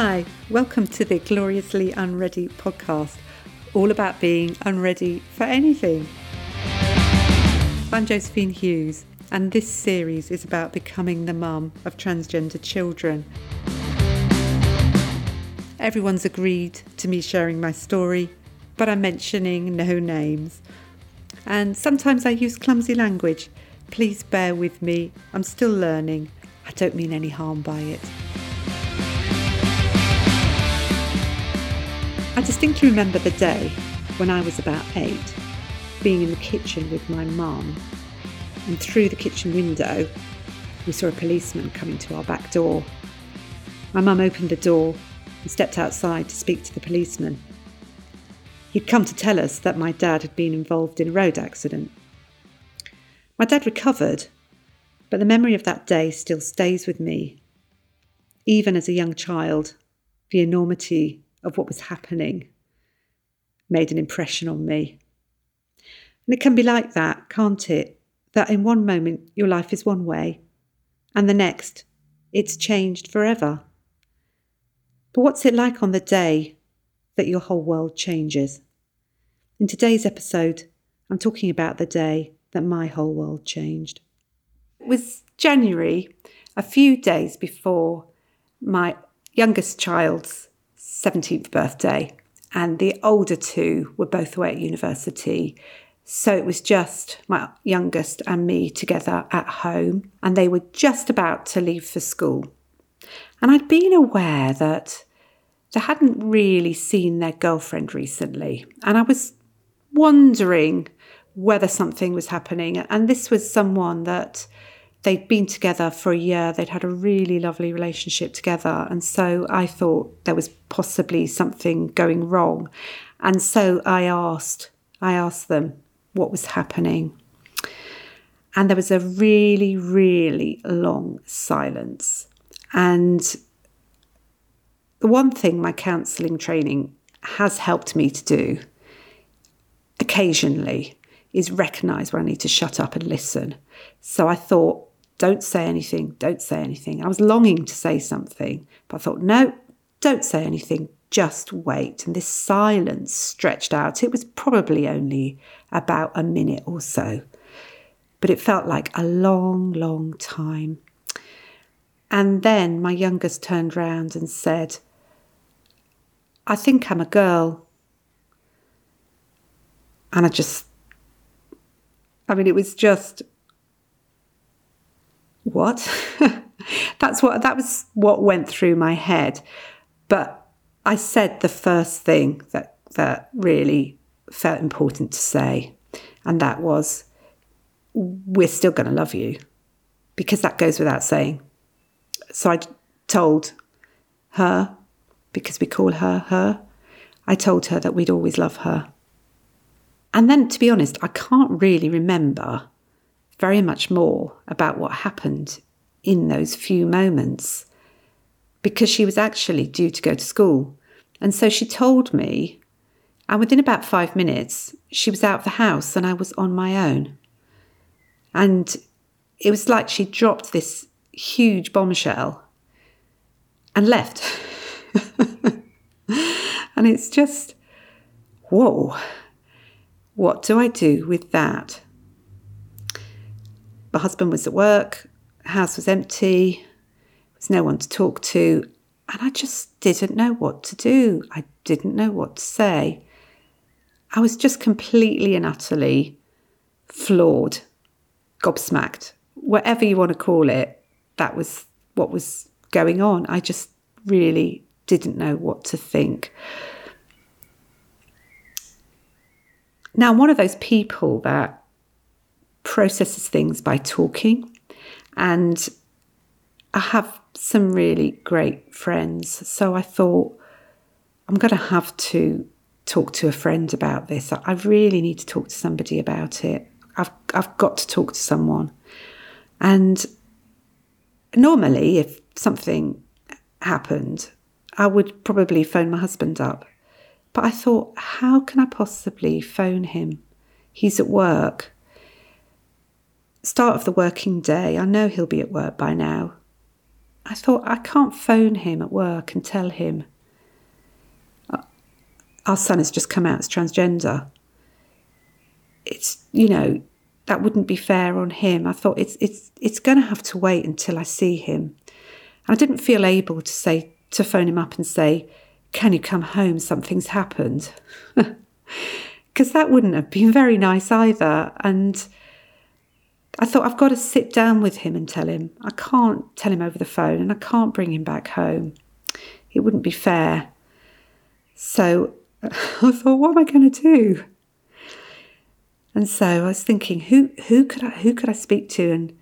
Hi, welcome to the Gloriously Unready podcast, all about being unready for anything. I'm Josephine Hughes, and this series is about becoming the mum of transgender children. Everyone's agreed to me sharing my story, but I'm mentioning no names. And sometimes I use clumsy language. Please bear with me, I'm still learning. I don't mean any harm by it. I distinctly remember the day when I was about eight, being in the kitchen with my mum, and through the kitchen window, we saw a policeman coming to our back door. My mum opened the door and stepped outside to speak to the policeman. He'd come to tell us that my dad had been involved in a road accident. My dad recovered, but the memory of that day still stays with me. Even as a young child, the enormity of what was happening made an impression on me. And it can be like that, can't it? That in one moment your life is one way, and the next it's changed forever. But what's it like on the day that your whole world changes? In today's episode, I'm talking about the day that my whole world changed. It was January, a few days before my youngest child's 17th birthday, and the older two were both away at university. So it was just my youngest and me together at home, and they were just about to leave for school. And I'd been aware that they hadn't really seen their girlfriend recently, and I was wondering whether something was happening. And this was someone that they'd been together for a year, they'd had a really lovely relationship together. And so I thought there was possibly something going wrong. And so I asked, I asked them what was happening. And there was a really, really long silence. And the one thing my counselling training has helped me to do occasionally is recognise when I need to shut up and listen. So I thought, don't say anything, don't say anything. I was longing to say something, but I thought, no, don't say anything, just wait. And this silence stretched out. It was probably only about a minute or so, but it felt like a long, long time. And then my youngest turned round and said, I think I'm a girl. And I just, I mean, it was just what? That's what that was what went through my head. But I said the first thing that that really felt important to say, and that was we're still going to love you because that goes without saying. So I told her because we call her her. I told her that we'd always love her. And then to be honest, I can't really remember very much more about what happened in those few moments because she was actually due to go to school. And so she told me, and within about five minutes, she was out of the house and I was on my own. And it was like she dropped this huge bombshell and left. and it's just, whoa, what do I do with that? Husband was at work, house was empty, there was no one to talk to, and I just didn't know what to do. I didn't know what to say. I was just completely and utterly floored, gobsmacked, whatever you want to call it. That was what was going on. I just really didn't know what to think. Now, I'm one of those people that processes things by talking. And I have some really great friends. So I thought, I'm going to have to talk to a friend about this. I really need to talk to somebody about it. I've, I've got to talk to someone. And normally, if something happened, I would probably phone my husband up. But I thought, how can I possibly phone him? He's at work start of the working day, I know he'll be at work by now. I thought, I can't phone him at work and tell him uh, our son has just come out as transgender. It's, you know, that wouldn't be fair on him. I thought it's it's it's going to have to wait until I see him. And I didn't feel able to say to phone him up and say, "Can you come home? Something's happened." Because that wouldn't have been very nice either. And I thought I've got to sit down with him and tell him. I can't tell him over the phone and I can't bring him back home. It wouldn't be fair. So I thought, what am I going to do? And so I was thinking, who who could I who could I speak to? And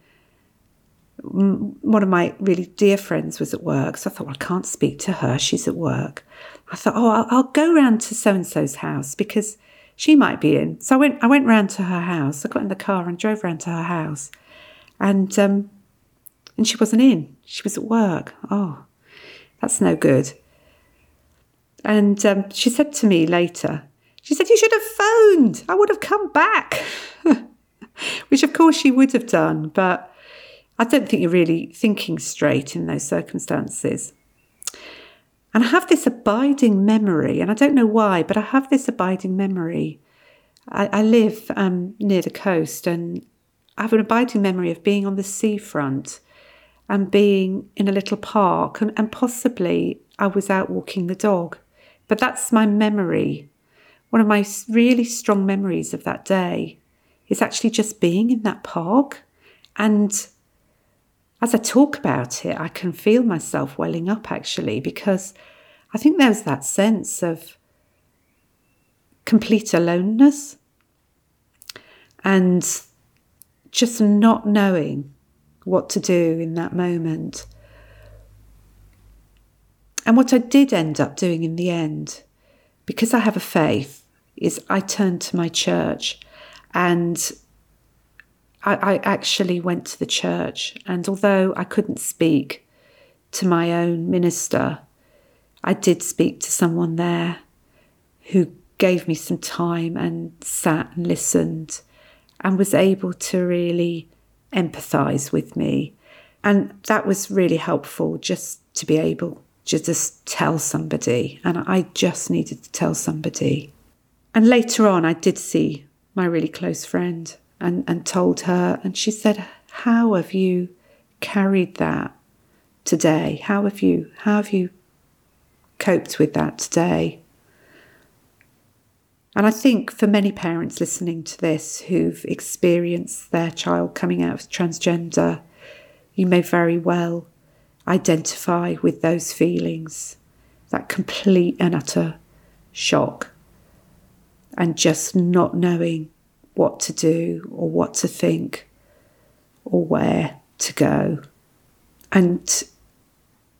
one of my really dear friends was at work, so I thought, well, I can't speak to her. She's at work. I thought, oh, I'll, I'll go round to so and so's house because she might be in. So I went I went round to her house. I got in the car and drove round to her house, and um, and she wasn't in. She was at work. Oh, that's no good. And um, she said to me later, she said, You should have phoned. I would have come back. Which, of course, she would have done. But I don't think you're really thinking straight in those circumstances. And I have this abiding memory, and I don't know why, but I have this abiding memory. I, I live um, near the coast, and I have an abiding memory of being on the seafront and being in a little park, and, and possibly I was out walking the dog. But that's my memory one of my really strong memories of that day is actually just being in that park. And as I talk about it, I can feel myself welling up actually, because I think there's that sense of complete aloneness and just not knowing what to do in that moment. And what I did end up doing in the end, because I have a faith, is I turned to my church and I, I actually went to the church. And although I couldn't speak to my own minister, I did speak to someone there who gave me some time and sat and listened and was able to really empathize with me. And that was really helpful just to be able to just tell somebody. And I just needed to tell somebody. And later on, I did see my really close friend and, and told her, and she said, How have you carried that today? How have you, how have you coped with that today? And I think for many parents listening to this who've experienced their child coming out as transgender, you may very well identify with those feelings that complete and utter shock and just not knowing what to do or what to think or where to go. And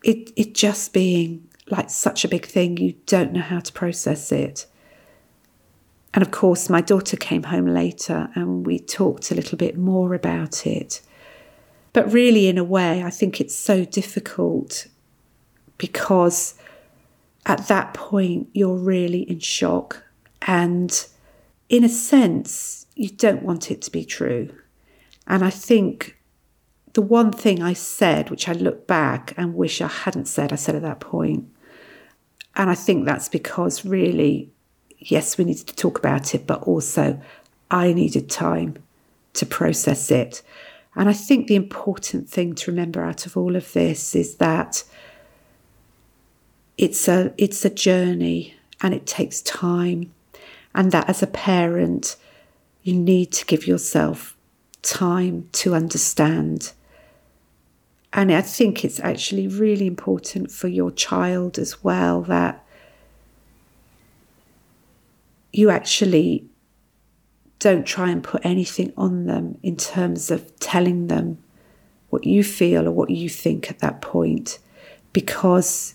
it, it just being like such a big thing, you don't know how to process it. And of course, my daughter came home later and we talked a little bit more about it. But really, in a way, I think it's so difficult because at that point, you're really in shock and in a sense, you don't want it to be true. And I think the one thing I said, which I look back and wish I hadn't said, I said at that point. And I think that's because really, yes, we needed to talk about it, but also I needed time to process it. And I think the important thing to remember out of all of this is that it's a it's a journey and it takes time and that as a parent, you need to give yourself time to understand. And I think it's actually really important for your child as well that you actually don't try and put anything on them in terms of telling them what you feel or what you think at that point because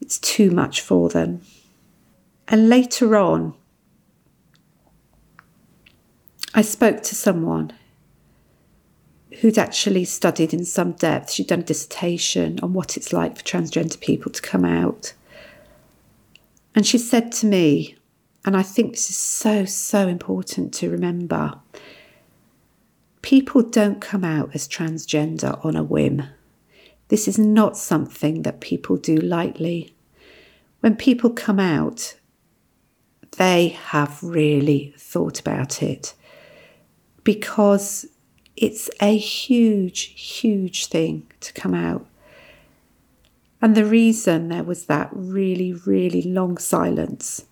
it's too much for them. And later on, I spoke to someone who'd actually studied in some depth. She'd done a dissertation on what it's like for transgender people to come out. And she said to me, and I think this is so, so important to remember people don't come out as transgender on a whim. This is not something that people do lightly. When people come out, they have really thought about it because it's a huge, huge thing to come out. And the reason there was that really, really long silence,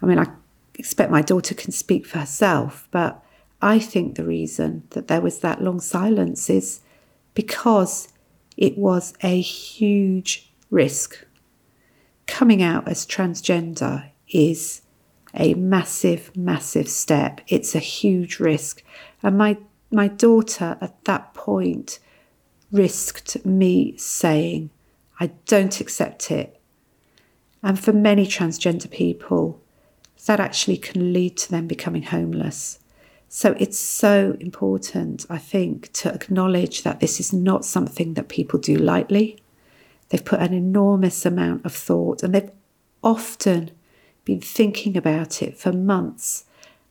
I mean, I expect my daughter can speak for herself, but I think the reason that there was that long silence is because it was a huge risk. Coming out as transgender is a massive, massive step. It's a huge risk. And my, my daughter at that point risked me saying, I don't accept it. And for many transgender people, that actually can lead to them becoming homeless. So it's so important, I think, to acknowledge that this is not something that people do lightly. They've put an enormous amount of thought and they've often been thinking about it for months.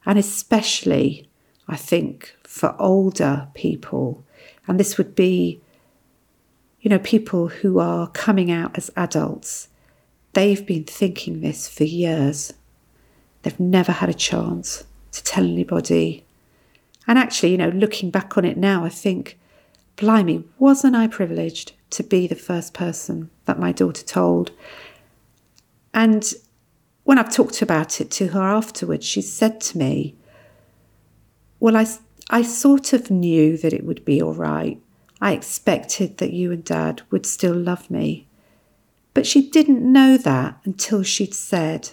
And especially, I think, for older people. And this would be, you know, people who are coming out as adults. They've been thinking this for years. They've never had a chance to tell anybody and actually, you know, looking back on it now, I think, blimey, wasn't I privileged to be the first person that my daughter told? And when I've talked about it to her afterwards, she said to me, Well, I, I sort of knew that it would be all right. I expected that you and dad would still love me. But she didn't know that until she'd said,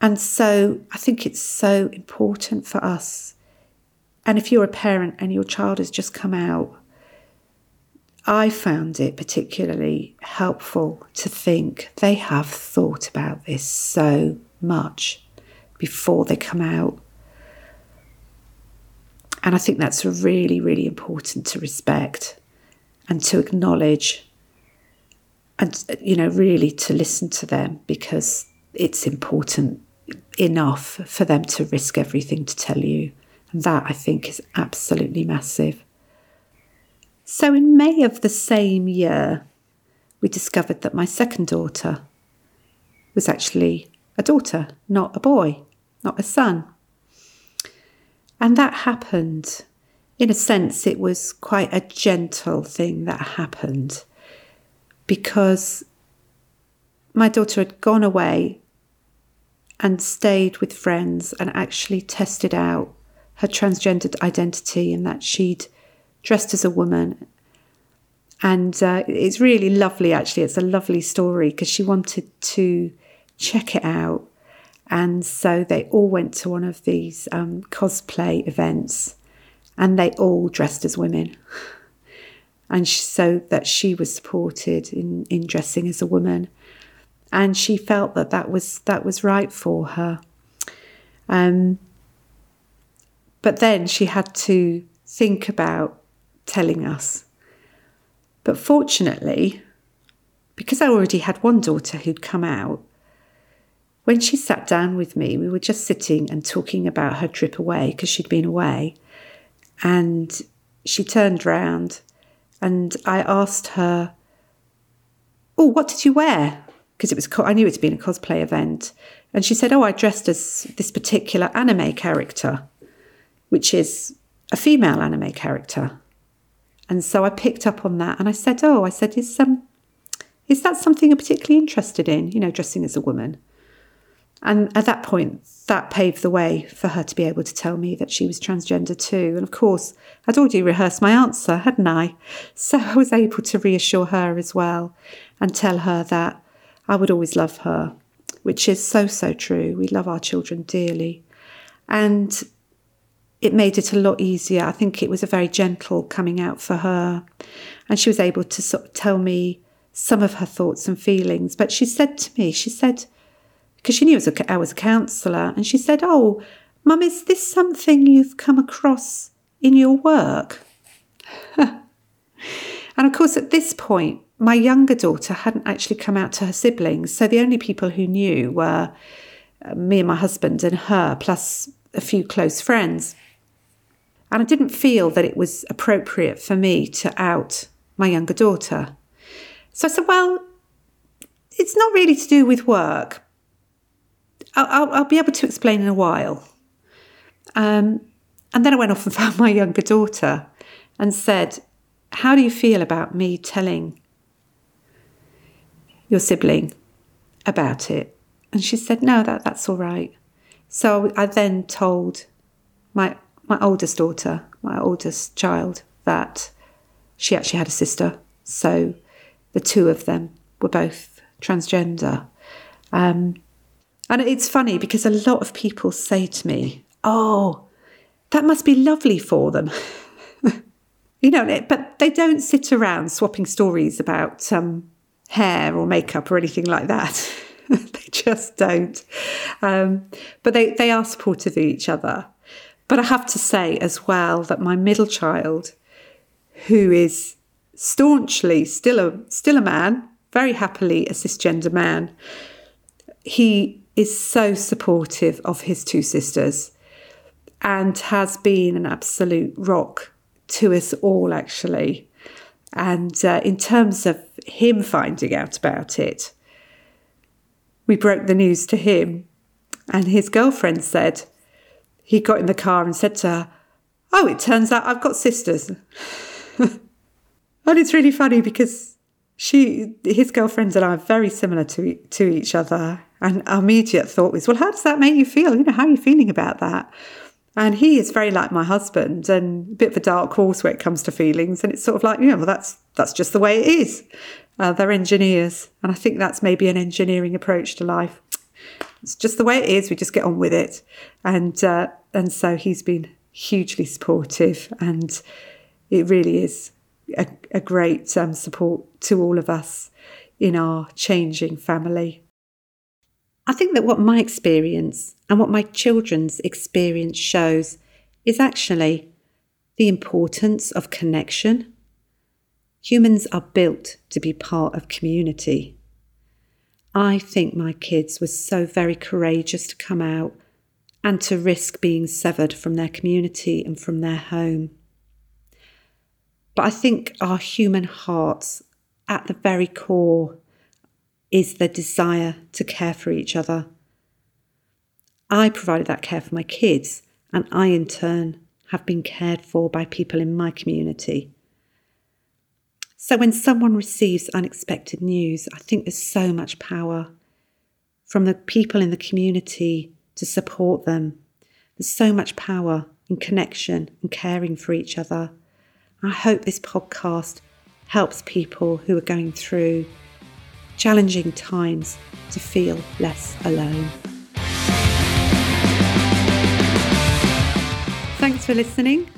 and so I think it's so important for us. And if you're a parent and your child has just come out, I found it particularly helpful to think they have thought about this so much before they come out. And I think that's really, really important to respect and to acknowledge and, you know, really to listen to them because it's important enough for them to risk everything to tell you. And that I think is absolutely massive. So in May of the same year, we discovered that my second daughter was actually a daughter, not a boy, not a son. And that happened. In a sense, it was quite a gentle thing that happened because my daughter had gone away and stayed with friends and actually tested out her transgendered identity and that she'd dressed as a woman. And uh, it's really lovely, actually. It's a lovely story because she wanted to check it out. And so they all went to one of these um, cosplay events and they all dressed as women. And so that she was supported in, in dressing as a woman and she felt that that was that was right for her. Um, but then she had to think about telling us. But fortunately, because I already had one daughter who'd come out, when she sat down with me, we were just sitting and talking about her trip away because she'd been away. And she turned round and I asked her, Oh, what did you wear? because it was I knew it had been a cosplay event, and she said, "Oh, I dressed as this particular anime character, which is a female anime character." And so I picked up on that, and I said, "Oh, I said, is um, is that something you're particularly interested in? You know, dressing as a woman?" And at that point, that paved the way for her to be able to tell me that she was transgender too. And of course, I'd already rehearsed my answer, hadn't I? So I was able to reassure her as well and tell her that I would always love her, which is so, so true. We love our children dearly. And it made it a lot easier. I think it was a very gentle coming out for her. And she was able to sort of tell me some of her thoughts and feelings. But she said to me, she said, because she knew I was a counsellor, and she said, Oh, Mum, is this something you've come across in your work? and of course, at this point, my younger daughter hadn't actually come out to her siblings. So the only people who knew were uh, me and my husband and her, plus a few close friends. And I didn't feel that it was appropriate for me to out my younger daughter. So I said, Well, it's not really to do with work. I'll, I'll, I'll be able to explain in a while. Um, and then I went off and found my younger daughter and said, How do you feel about me telling your sibling about it? And she said, No, that, that's all right. So I then told my my oldest daughter, my oldest child, that she actually had a sister. So the two of them were both transgender. Um, and it's funny because a lot of people say to me, Oh, that must be lovely for them. you know, but they don't sit around swapping stories about um, hair or makeup or anything like that. they just don't. Um, but they, they are supportive of each other. But I have to say as well that my middle child, who is staunchly still a still a man, very happily a cisgender man, he is so supportive of his two sisters and has been an absolute rock to us all actually. And uh, in terms of him finding out about it, we broke the news to him, and his girlfriend said, he got in the car and said to her, Oh, it turns out I've got sisters. and it's really funny because she, his girlfriends and I are very similar to, to each other. And our immediate thought was, well, how does that make you feel? You know, how are you feeling about that? And he is very like my husband and a bit of a dark horse when it comes to feelings. And it's sort of like, you know, well, that's, that's just the way it is. Uh, they're engineers. And I think that's maybe an engineering approach to life. It's just the way it is. We just get on with it. And uh, and so he's been hugely supportive, and it really is a, a great um, support to all of us in our changing family. I think that what my experience and what my children's experience shows is actually the importance of connection. Humans are built to be part of community. I think my kids were so very courageous to come out and to risk being severed from their community and from their home. But I think our human hearts, at the very core, is the desire to care for each other. I provided that care for my kids, and I in turn have been cared for by people in my community. So when someone receives unexpected news, I think there's so much power from the people in the community to support them. There's so much power in connection and caring for each other. I hope this podcast helps people who are going through challenging times to feel less alone. Thanks for listening.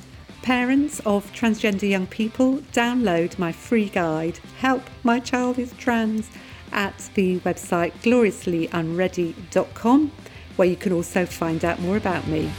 Parents of transgender young people, download my free guide, Help My Child is Trans, at the website gloriouslyunready.com where you can also find out more about me.